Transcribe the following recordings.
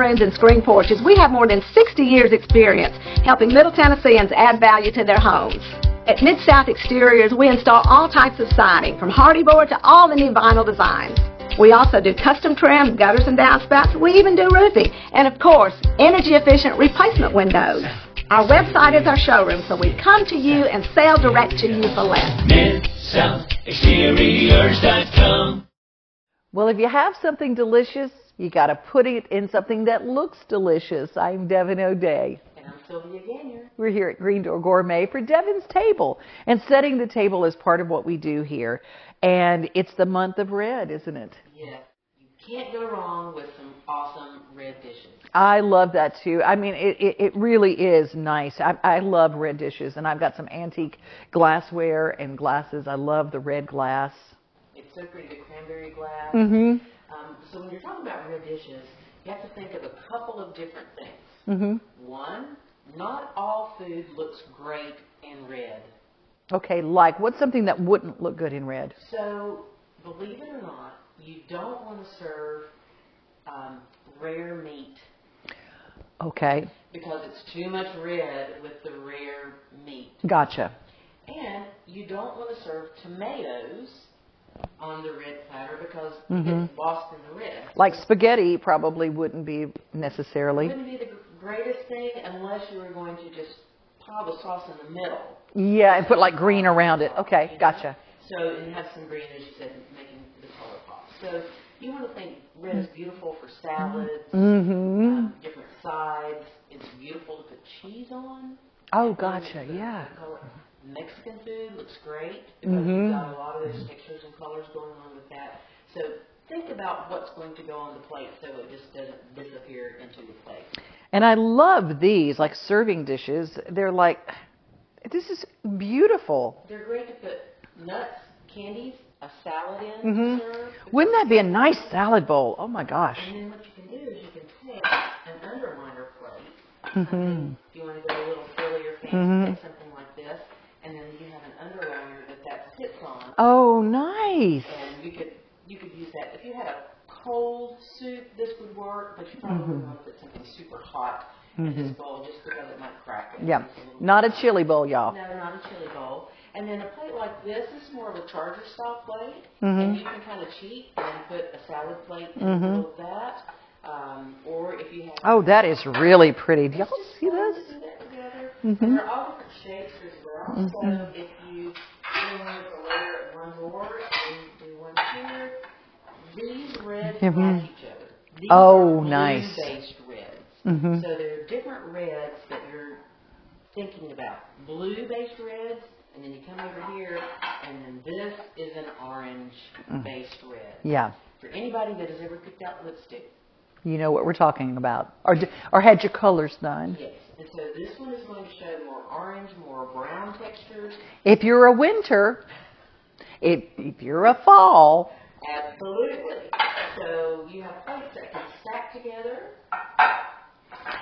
comes to sunrooms and screen porches, we have more than 60 years experience helping Middle Tennesseans add value to their homes. At Mid-South Exteriors, we install all types of siding, from Hardie board to all the new vinyl designs. We also do custom trim, gutters and downspouts. We even do roofing. And of course, energy efficient replacement windows. Our website is our showroom, so we come to you and sell direct to you for less. MidSouthExteriors.com. Well, if you have something delicious, you got to put it in something that looks delicious. I'm Devon O'Day. And I'm Sylvia Gainer. We're here at Green Door Gourmet for Devon's Table. And setting the table is part of what we do here. And it's the month of red, isn't it? Yes, you can't go wrong with some awesome red dishes. I love that too. I mean, it, it, it really is nice. I, I love red dishes, and I've got some antique glassware and glasses. I love the red glass. It's so pretty, the cranberry glass. Mm-hmm. So when you're talking about red dishes, you have to think of a couple of different things. Mm-hmm. One, not all food looks great in red. Okay, like what's something that wouldn't look good in red? So believe it or not, you don't want to serve um, rare meat Okay, because it's too much red with the rare meat. gotcha. And you don't want to serve tomatoes on the red platter because it Mhm. gets lost in the red. Like spaghetti probably wouldn't be It necessarily. wouldn't be the greatest thing unless you were going to just pile the sauce in the middle. Yeah, and put like green around it. Okay, you know? gotcha. So and have some green, as you said, making the color pop. So you want to think red is beautiful for salads, Mm-hmm. um, different sides. It's beautiful to put cheese on. Oh, gotcha. Yeah. Mexican food looks great because Mhm. you've got a lot of those textures and colors going on with that. So think about what's going to go on the plate so it just doesn't disappear into the plate. And I love these, like serving dishes. They're like, this is beautiful. They're great to put nuts, candies, a salad in Mhm. to. Wouldn't that be a nice salad bowl? Oh my gosh. And then what you can do is you can take an underliner plate. Mhm. If you want to go a little frilly or fancy, Mhm. take something like this, and then you have an underliner that that sits on. Oh, nice. and you could you could use that if you had a cold soup. This would work, but you probably Mm-hmm. want to put something super hot in this bowl just because it might crack it. Yeah, not a chili bowl, y'all. No, not a chili bowl. And then a plate like this is more of a charger style plate, Mhm. and you can kind of cheat and put a salad plate in Mhm. the middle of that. Um, or if you have Oh, that is really pretty. Do y'all see this? to do that together. Mhm. And they're all different shapes as well. Mhm. So if you do a layer at one more and do one here, these reds Mhm. match each other. These Oh, are nice. blue-based reds. Mhm. So there are different reds that you're thinking about. Blue-based reds, and then you come over here, and then this is an orange-based red. Yeah, For anybody that has ever picked out lipstick, you know what we're talking about. Or, or had your colors done. Yes, and so this one is going to show more orange, more brown textures. If you're a winter, if, if you're a fall, Absolutely. So you have plates that can stack together.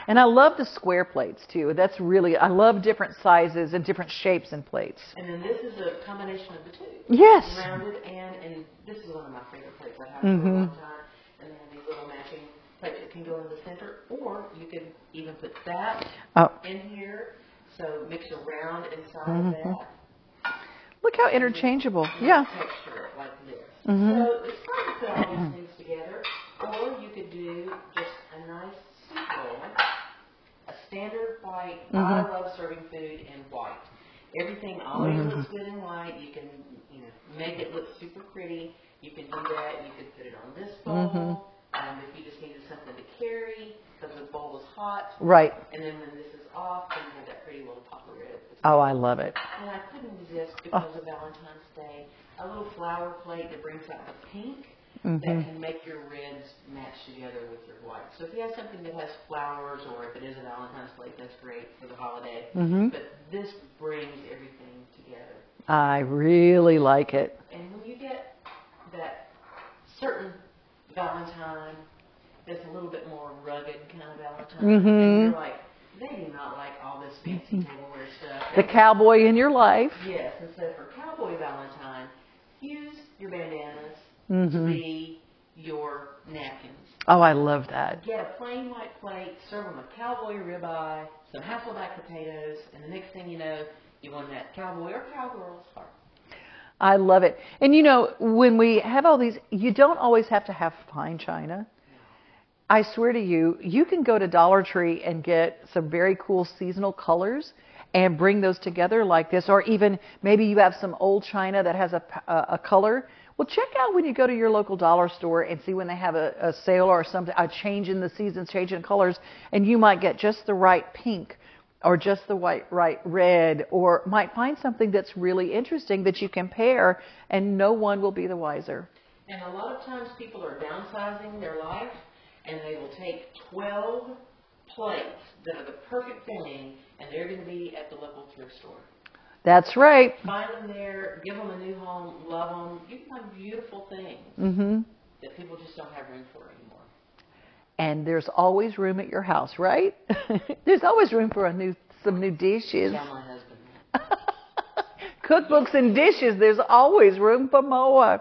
and I love the square plates too. That's really, I love different sizes and different shapes and plates. And then this is a combination of the two. Yes. Rounded and, and this is one of my favorite plates. I have it for a Mhm. long time. And they have these little matching plates that can go in the center. Or you could even put that Oh, in here. So mix around inside Mhm. of that. How interchangeable. Yeah. Texture it like this. Mhm. So it's fun to put all these things together. Or you could do just a nice soup bowl, a standard white. I Mhm. love serving food in white. Everything always Mhm. looks good in white. You can, you know, make it look super pretty. You can do that. You could put it on this bowl. Mhm. Um, if you just needed something to carry because the bowl is hot. Right. And then when this is off, then you have that pretty little pop of red. Oh, I love it. And I couldn't resist because of Valentine's Day. A little flower plate that brings out the pink that Mhm. can make your reds match together with your white. So if you have something that has flowers or if it is a Valentine's plate, that's great for the holiday. Mhm. But this brings everything together. I really like it. And when you get that certain Valentine that's a little bit more rugged kind of Valentine, Mhm. and you're like, they do not like all this fancy tableware stuff. The cowboy in your life. Yes, and so for Cowboy Valentine, use your bandanas to Mhm. be your napkins. Oh, I love that. Get a plain white plate, serve them a cowboy ribeye, some Hasselback potatoes, and the next thing you know, you won that cowboy or cowgirl's heart. I love it. And you know, when we have all these, you don't always have to have fine china. I swear to you, you can go to Dollar Tree and get some very cool seasonal colors and bring those together like this, or even maybe you have some old china that has a, a, a color. Well, check out when you go to your local dollar store and see when they have a, a sale or something, a change in the seasons, change in colors, and you might get just the right pink or just the white right red or might find something that's really interesting that you can pair and no one will be the wiser. And a lot of times people are downsizing their life and they will take 12 plates that are the perfect thing and they're going to be at the local thrift store. That's right. Find them there, give them a new home, love them. You can find beautiful things Mhm. that people just don't have room for anymore. And there's always room at your house, right? there's always room for a new some new dishes. Tell my husband. Cookbooks and dishes, there's always room for more.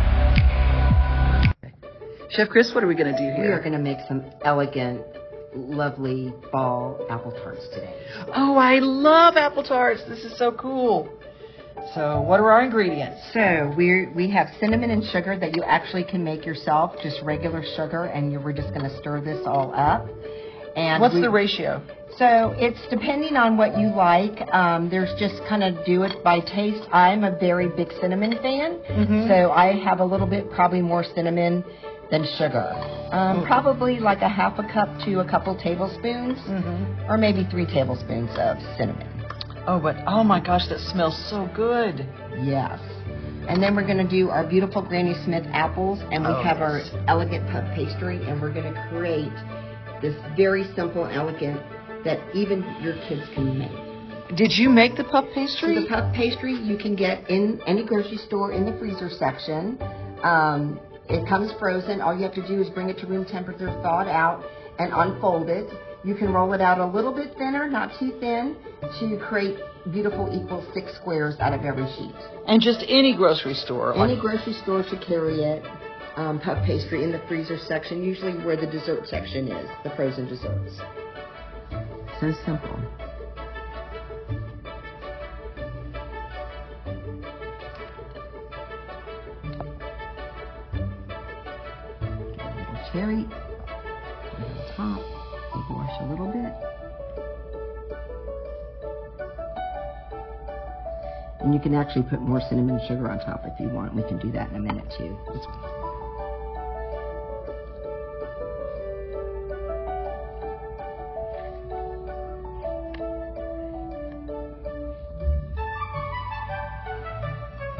Chef Chris, what are we going to do here? We are going to make some elegant, lovely fall apple tarts today. Oh, I love apple tarts. This is so cool. So, what are our ingredients? So we we have cinnamon and sugar that you actually can make yourself, just regular sugar, and you, we're just going to stir this all up. And What's we- the ratio? So it's depending on what you like. Um, there's just kind of do it by taste. I'm a very big cinnamon fan, Mm-hmm. so I have a little bit, probably more cinnamon than sugar. Um, Probably like a half a cup to a couple tablespoons, Mm-hmm. or maybe three tablespoons of cinnamon. Oh, but oh my gosh, that smells so good. Yes. And then we're going to do our beautiful Granny Smith apples, and we Oh, have yes. our elegant puff pastry, and we're going to create this very simple, elegant that even your kids can make. Did you make the puff So pastry? the puff pastry you can get in any grocery store in the freezer section. Um, it comes frozen. All you have to do is bring it to room temperature, thaw it out, and unfold it. You can roll it out a little bit thinner, not too thin, to create beautiful equal six squares out of every sheet. and just any grocery store. Any grocery store should carry it. Um, puff pastry in the freezer section, usually where the dessert section is, the frozen desserts. So simple. The top. Maybe wash a little bit. And you can actually put more cinnamon sugar on top if you want. We can do that in a minute too.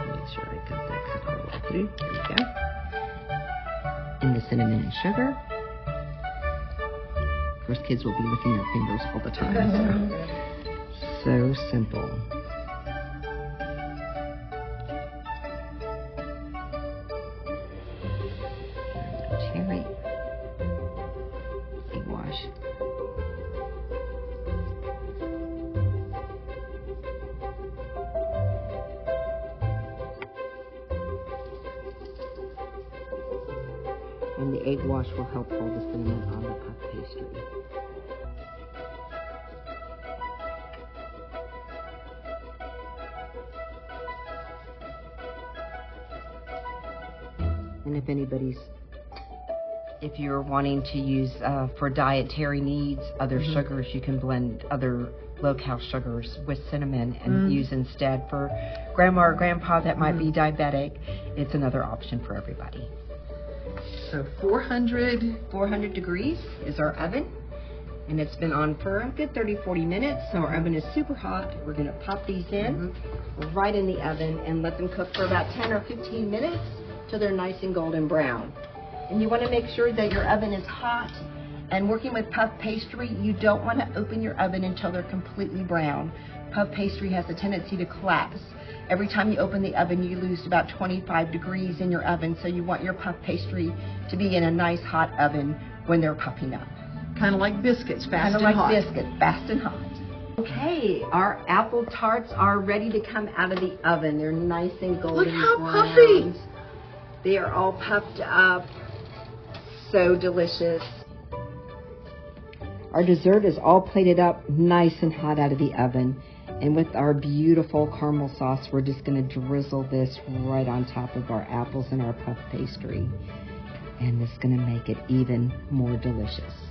Make sure I got that through. There we go. The cinnamon and sugar. Of course, kids will be licking their fingers all the time. so, so simple. And if anybody's, if you're wanting to use uh, for dietary needs other mm-hmm. sugars, you can blend other low cal sugars with cinnamon and mm. use instead for grandma or grandpa that might be mm-hmm. diabetic. It's another option for everybody. So 400. 400 degrees is our oven. And it's been on for a good 30, 40 minutes. So our oven is super hot. We're going to pop these in mm-hmm. right in the oven and let them cook for about 10 or 15 minutes till they're nice and golden brown. And you want to make sure that your oven is hot And working with puff pastry, you don't want to open your oven until they're completely brown. Puff pastry has a tendency to collapse. Every time you open the oven, you lose about 25 degrees in your oven, so you want your puff pastry to be in a nice hot oven when they're puffing up. Kind of like biscuits, fast Kind of and like hot. biscuits, fast and hot. Okay, our apple tarts are ready to come out of the oven. They're nice and golden Look how browns. puffy. They are all puffed up. So delicious. Our dessert is all plated up nice and hot out of the oven. And with our beautiful caramel sauce, we're just going to drizzle this right on top of our apples and our puff pastry. And it's going to make it even more delicious.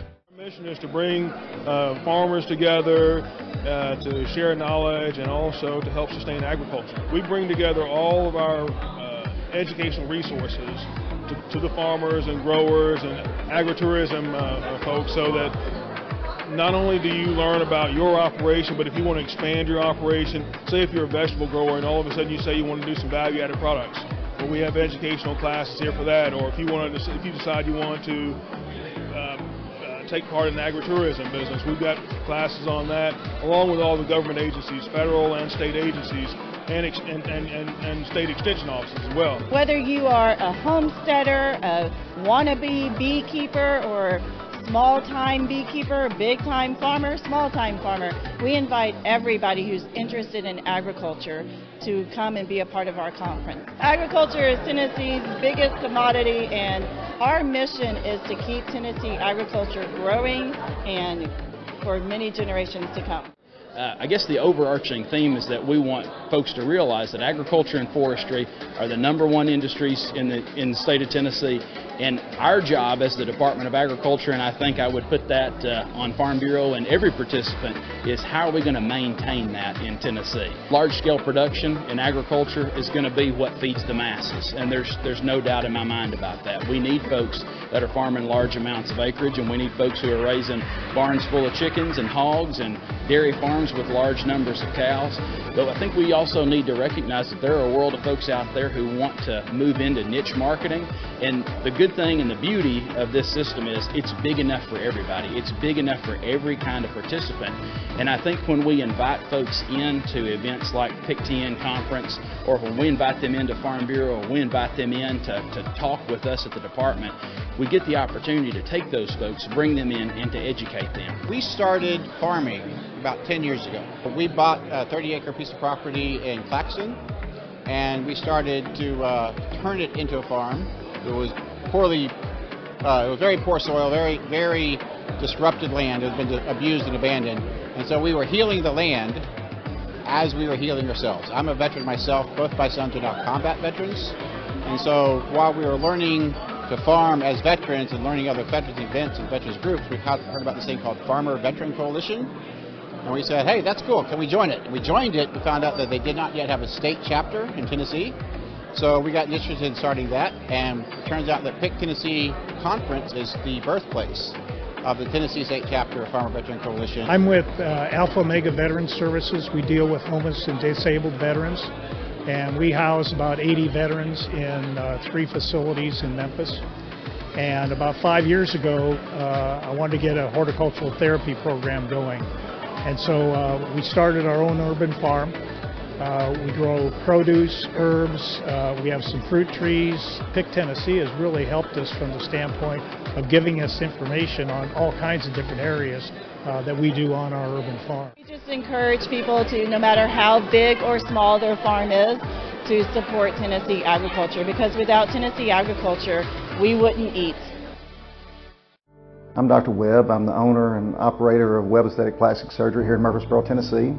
Mission is to bring uh, farmers together uh, to share knowledge and also to help sustain agriculture. We bring together all of our uh, educational resources to, to the farmers and growers and agritourism uh, folks so that not only do you learn about your operation, but if you want to expand your operation, say if you're a vegetable grower and all of a sudden you say you want to do some value-added products, well, we have educational classes here for that. Or if you want to, if you decide you want to take part in the agritourism business, we've got classes on that, along with all the government agencies, federal and state agencies, and, and, and, and state extension offices as well. Whether you are a homesteader, a wannabe beekeeper, or small time beekeeper, big time farmer, small time farmer, we invite everybody who's interested in agriculture to come and be a part of our conference. Agriculture is Tennessee's biggest commodity, and our mission is to keep Tennessee agriculture growing and for many generations to come. Uh, I guess the overarching theme is that we want folks to realize that agriculture and forestry are the number one industries in the in the state of Tennessee, and our job as the Department of Agriculture, and I think I would put that uh, on Farm Bureau and every participant, is how are we going to maintain that in Tennessee? Large-scale production in agriculture is going to be what feeds the masses, and there's there's no doubt in my mind about that. We need folks that are farming large amounts of acreage, and we need folks who are raising barns full of chickens and hogs and dairy farms with large numbers of cows. But I think we also need to recognize that there are a world of folks out there who want to move into niche marketing. And the good thing and the beauty of this system is it's big enough for everybody. It's big enough for every kind of participant. And I think when we invite folks into events like Pick 10 Conference, or when we invite them into Farm Bureau, or we invite them in to, to talk with us at the department, we get the opportunity to take those folks, bring them in, and to educate them. We started farming about 10 years ago. We bought a 30 acre piece of property in Claxton and we started to uh, turn it into a farm. It was poorly, uh, it was very poor soil, very, very disrupted land. It had been abused and abandoned. And so we were healing the land as we were healing ourselves. I'm a veteran myself. Both my sons are now combat veterans. And so while we were learning to farm as veterans and learning other veterans events and veterans groups, we heard about this thing called Farmer Veteran Coalition. And we said, hey, that's cool. Can we join it? And we joined it. We found out that they did not yet have a state chapter in Tennessee. So we got interested in starting that. And it turns out that Pick Tennessee Conference is the birthplace of the Tennessee State Chapter of Farmer Veteran Coalition. I'm with uh, Alpha Omega Veteran Services. We deal with homeless and disabled veterans. And we house about 80 veterans in uh, three facilities in Memphis. And about five years ago, uh, I wanted to get a horticultural therapy program going. And so uh, we started our own urban farm. Uh, we grow produce, herbs, uh, we have some fruit trees. Pick Tennessee has really helped us from the standpoint of giving us information on all kinds of different areas uh, that we do on our urban farm. We just encourage people to, no matter how big or small their farm is, to support Tennessee agriculture because without Tennessee agriculture, we wouldn't eat. I'm Dr. Webb. I'm the owner and operator of Webb Aesthetic Plastic Surgery here in Murfreesboro, Tennessee.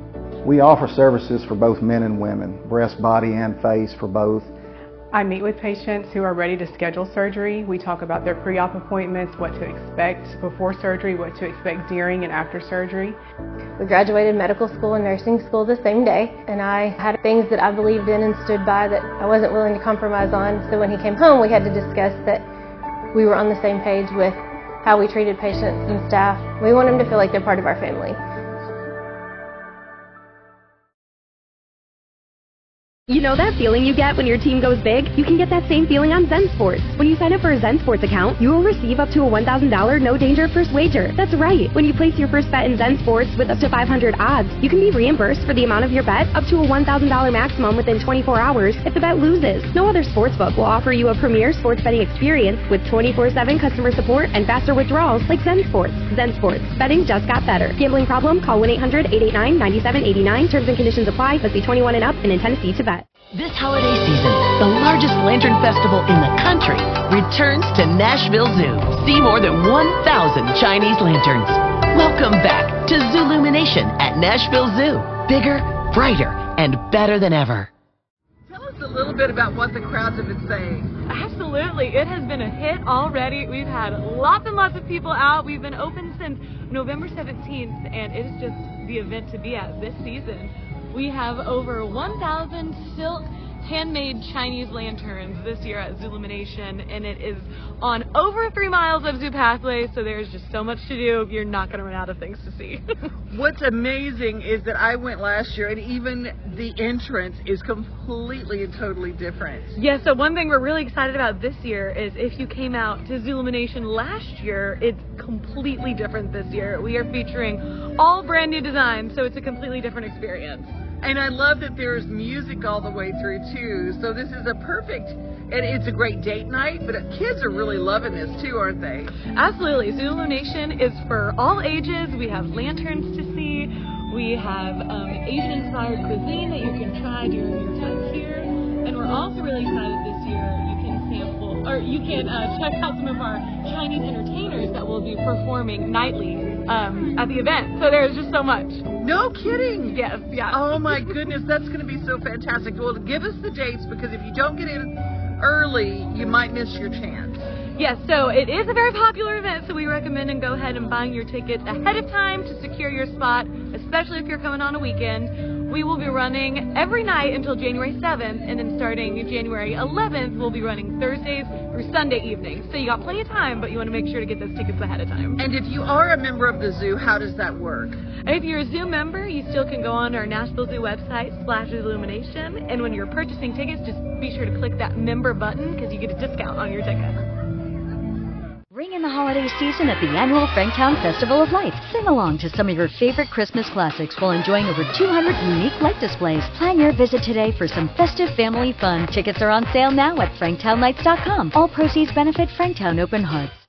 We offer services for both men and women, breast, body, and face for both. I meet with patients who are ready to schedule surgery. We talk about their pre-op appointments, what to expect before surgery, what to expect during and after surgery. We graduated medical school and nursing school the same day, and I had things that I believed in and stood by that I wasn't willing to compromise on. So when he came home, we had to discuss that we were on the same page with how we treated patients and staff. We want them to feel like they're part of our family. You know that feeling you get when your team goes big? You can get that same feeling on Zen Sports. When you sign up for a Zen Sports account, you will receive up to a $1,000 no danger first wager. That's right. When you place your first bet in Zen Sports with up to 500 odds, you can be reimbursed for the amount of your bet up to a $1,000 maximum within 24 hours if the bet loses. No other sportsbook will offer you a premier sports betting experience with 24-7 customer support and faster withdrawals like Zen Sports. Zen Sports. Betting just got better. Gambling problem? Call 1-800-889-9789. Terms and conditions apply. Must be 21 and up and in Tennessee to bet. This holiday season, the largest lantern festival in the country returns to Nashville Zoo. See more than 1,000 Chinese lanterns. Welcome back to Zoo Zoolumination at Nashville Zoo. Bigger, brighter, and better than ever. Tell us a little bit about what the crowds have been saying. Absolutely. It has been a hit already. We've had lots and lots of people out. We've been open since November 17th, and it is just the event to be at this season. We have over 1,000 silk handmade Chinese lanterns this year at Zoolumination, and it is on over three miles of zoo pathway, so there's just so much to do. You're not going to run out of things to see. What's amazing is that I went last year, and even the entrance is completely and totally different. Yeah, so one thing we're really excited about this year is if you came out to Zoolumination last year, it's completely different this year. We are featuring all brand new designs, so it's a completely different experience. And I love that there's music all the way through too. So this is a perfect, and it's a great date night. But kids are really loving this too, aren't they? Absolutely. nation is for all ages. We have lanterns to see. We have um, Asian-inspired cuisine that you can try during your time here. And we're also really excited this year. You can sample, or you can uh, check out some of our Chinese entertainers that will be performing nightly um, at the event. So there's just so much. No kidding. Yes, yeah. Oh my goodness, that's going to be so fantastic. Well, give us the dates because if you don't get in early, you might miss your chance. Yes, so it is a very popular event, so we recommend and go ahead and buying your tickets ahead of time to secure your spot, especially if you're coming on a weekend. We will be running every night until January 7th, and then starting January 11th, we'll be running Thursdays through Sunday evenings. So you got plenty of time, but you want to make sure to get those tickets ahead of time. And if you are a member of the zoo, how does that work? If you're a zoo member, you still can go on our Nashville Zoo website, slash Illumination, and when you're purchasing tickets, just be sure to click that member button because you get a discount on your ticket. Ring in the holiday season at the annual Franktown Festival of Lights. Sing along to some of your favorite Christmas classics while enjoying over 200 unique light displays. Plan your visit today for some festive family fun. Tickets are on sale now at franktownlights.com. All proceeds benefit Franktown Open Hearts.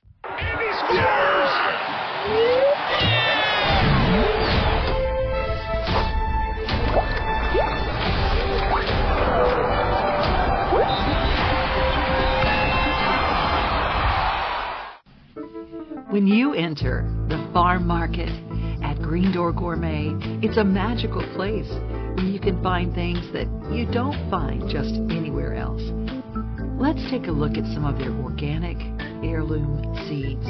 When you enter the farm market at Green Door Gourmet, it's a magical place where you can find things that you don't find just anywhere else. Let's take a look at some of their organic heirloom seeds.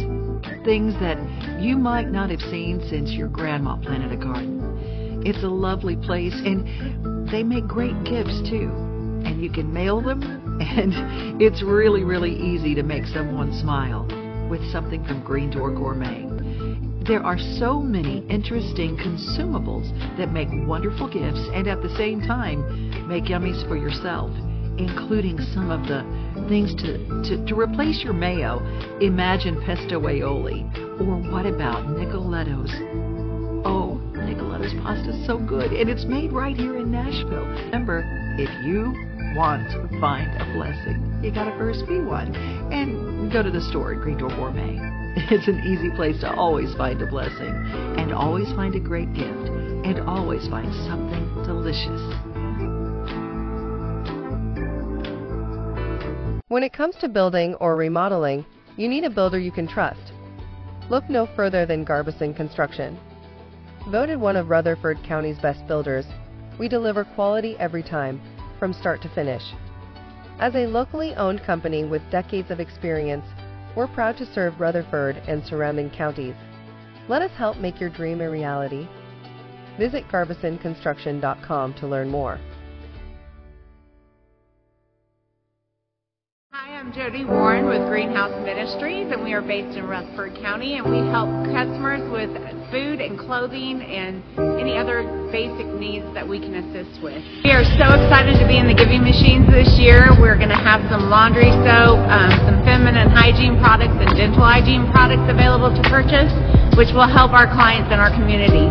Things that you might not have seen since your grandma planted a garden. It's a lovely place and they make great gifts too. And you can mail them and it's really, really easy to make someone smile with something from Green Door Gourmet. There are so many interesting consumables that make wonderful gifts and at the same time make yummies for yourself, including some of the things to, to, to replace your mayo. Imagine pesto aioli. Or what about Nicolettos? Oh, Nicolettos pasta is so good, and it's made right here in Nashville. Remember, if you want to find a blessing, you gotta first be one. And go to the store at Green Door Gourmet. It's an easy place to always find a blessing, and always find a great gift, and always find something delicious. When it comes to building or remodeling, you need a builder you can trust. Look no further than Garbison Construction. Voted one of Rutherford County's best builders, we deliver quality every time, from start to finish. As a locally owned company with decades of experience, we're proud to serve Rutherford and surrounding counties. Let us help make your dream a reality. Visit GarbisonConstruction.com to learn more. Hi, I'm Jody Warren with Greenhouse Ministries, and we are based in Rutherford County, and we help customers with food and clothing and any other basic needs that we can assist with. We are so excited to be in the giving machines this year. We're going to have some laundry soap, um, some feminine hygiene products, and dental hygiene products available to purchase, which will help our clients and our community.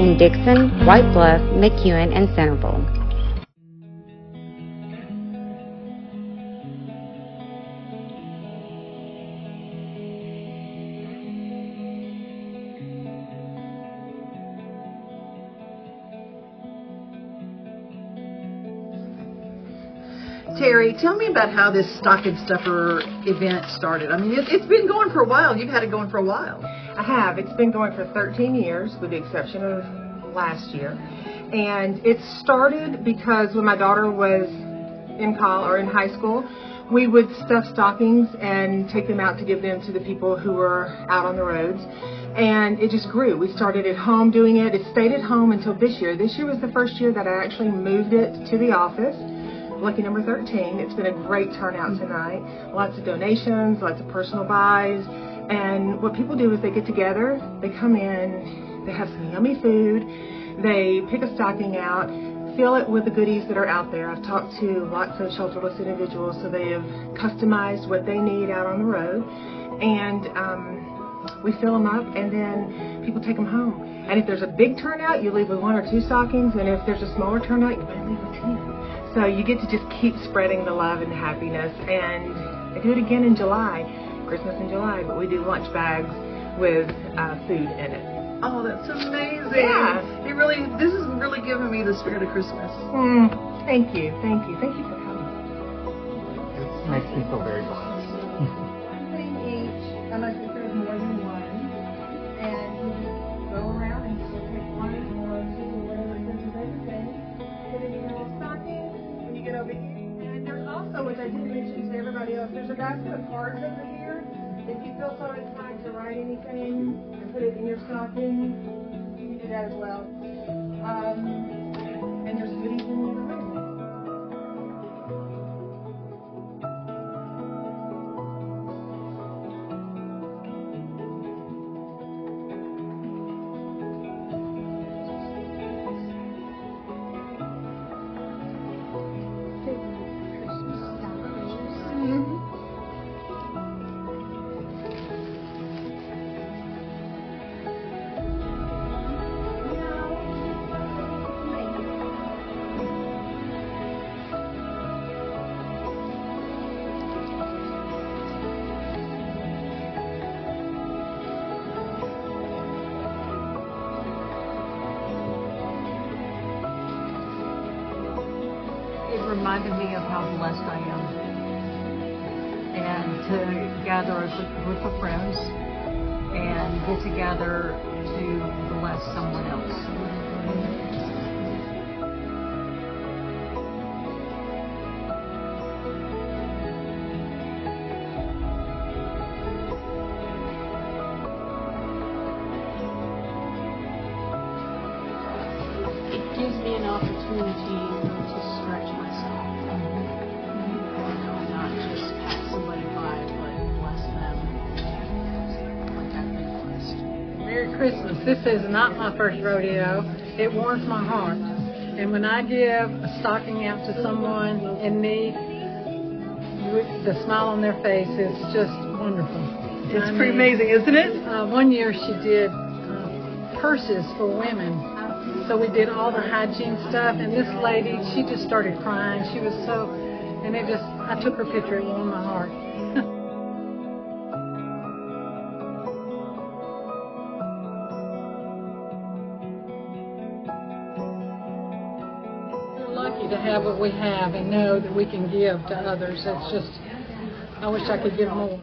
in Dickson, White Bluff, McEwen, and Centerville. Tell me about how this Stocking Stuffer event started. I mean, it, it's been going for a while. You've had it going for a while. I have. It's been going for 13 years, with the exception of last year. And it started because when my daughter was in college or in high school, we would stuff stockings and take them out to give them to the people who were out on the roads. And it just grew. We started at home doing it. It stayed at home until this year. This year was the first year that I actually moved it to the office. Lucky number 13. It's been a great turnout tonight. Lots of donations, lots of personal buys. And what people do is they get together, they come in, they have some yummy food, they pick a stocking out, fill it with the goodies that are out there. I've talked to lots of shelterless individuals, so they have customized what they need out on the road. And um, we fill them up, and then people take them home. And if there's a big turnout, you leave with one or two stockings, and if there's a smaller turnout, you might leave with ten. So you get to just keep spreading the love and happiness. And I do it again in July, Christmas in July, but we do lunch bags with uh, food in it. Oh, that's amazing. Yeah. It really, this is really giving me the spirit of Christmas. Mm, thank you, thank you, thank you for coming. It makes me feel very blessed. cards over here. If you feel so inclined to write anything and put it in your stocking, you can do that as well. Um, and there's of how blessed I am. And to gather as a group of friends and get together to bless someone else. Christmas. This is not my first rodeo. It warms my heart. And when I give a stocking out to someone in need, the smile on their face is just wonderful. It's I pretty mean, amazing, isn't it? Uh, one year she did uh, purses for women. So we did all the hygiene stuff, and this lady, she just started crying. She was so, and it just, I took her picture, it warmed my heart. Have what we have and know that we can give to others. It's just, I wish I could give more.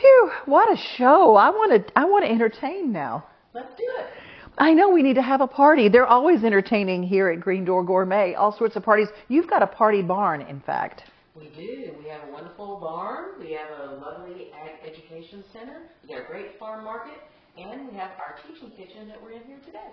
Phew, what a show. I want to I want to entertain now. Let's do it. I know we need to have a party. They're always entertaining here at Green Door Gourmet. All sorts of parties. You've got a party barn, in fact. We do. We have a wonderful barn. We have a lovely ag education center. We got a great farm market. And we have our teaching kitchen that we're in here today.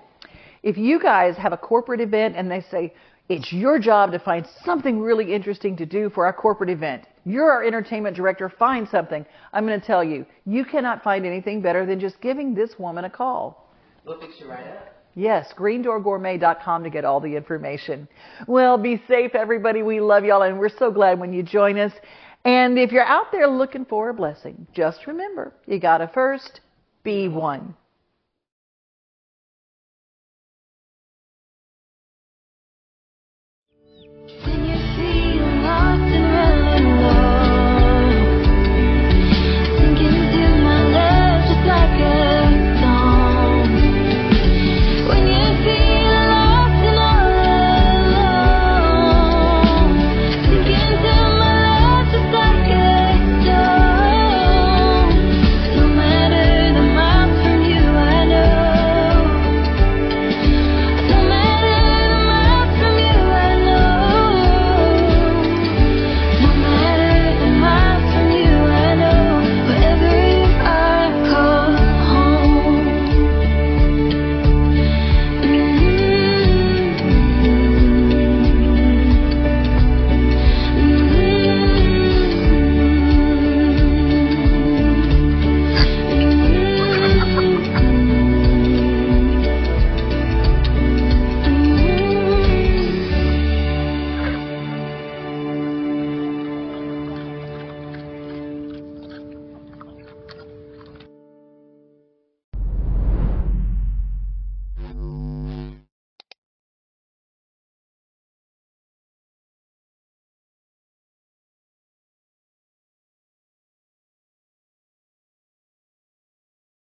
If you guys have a corporate event and they say it's your job to find something really interesting to do for our corporate event, you're our entertainment director, find something. I'm going to tell you, you cannot find anything better than just giving this woman a call. We'll fix you right up. Yes, greendoorgourmet.com to get all the information. Well, be safe, everybody. We love y'all, and we're so glad when you join us. And if you're out there looking for a blessing, just remember, you got to first be one. not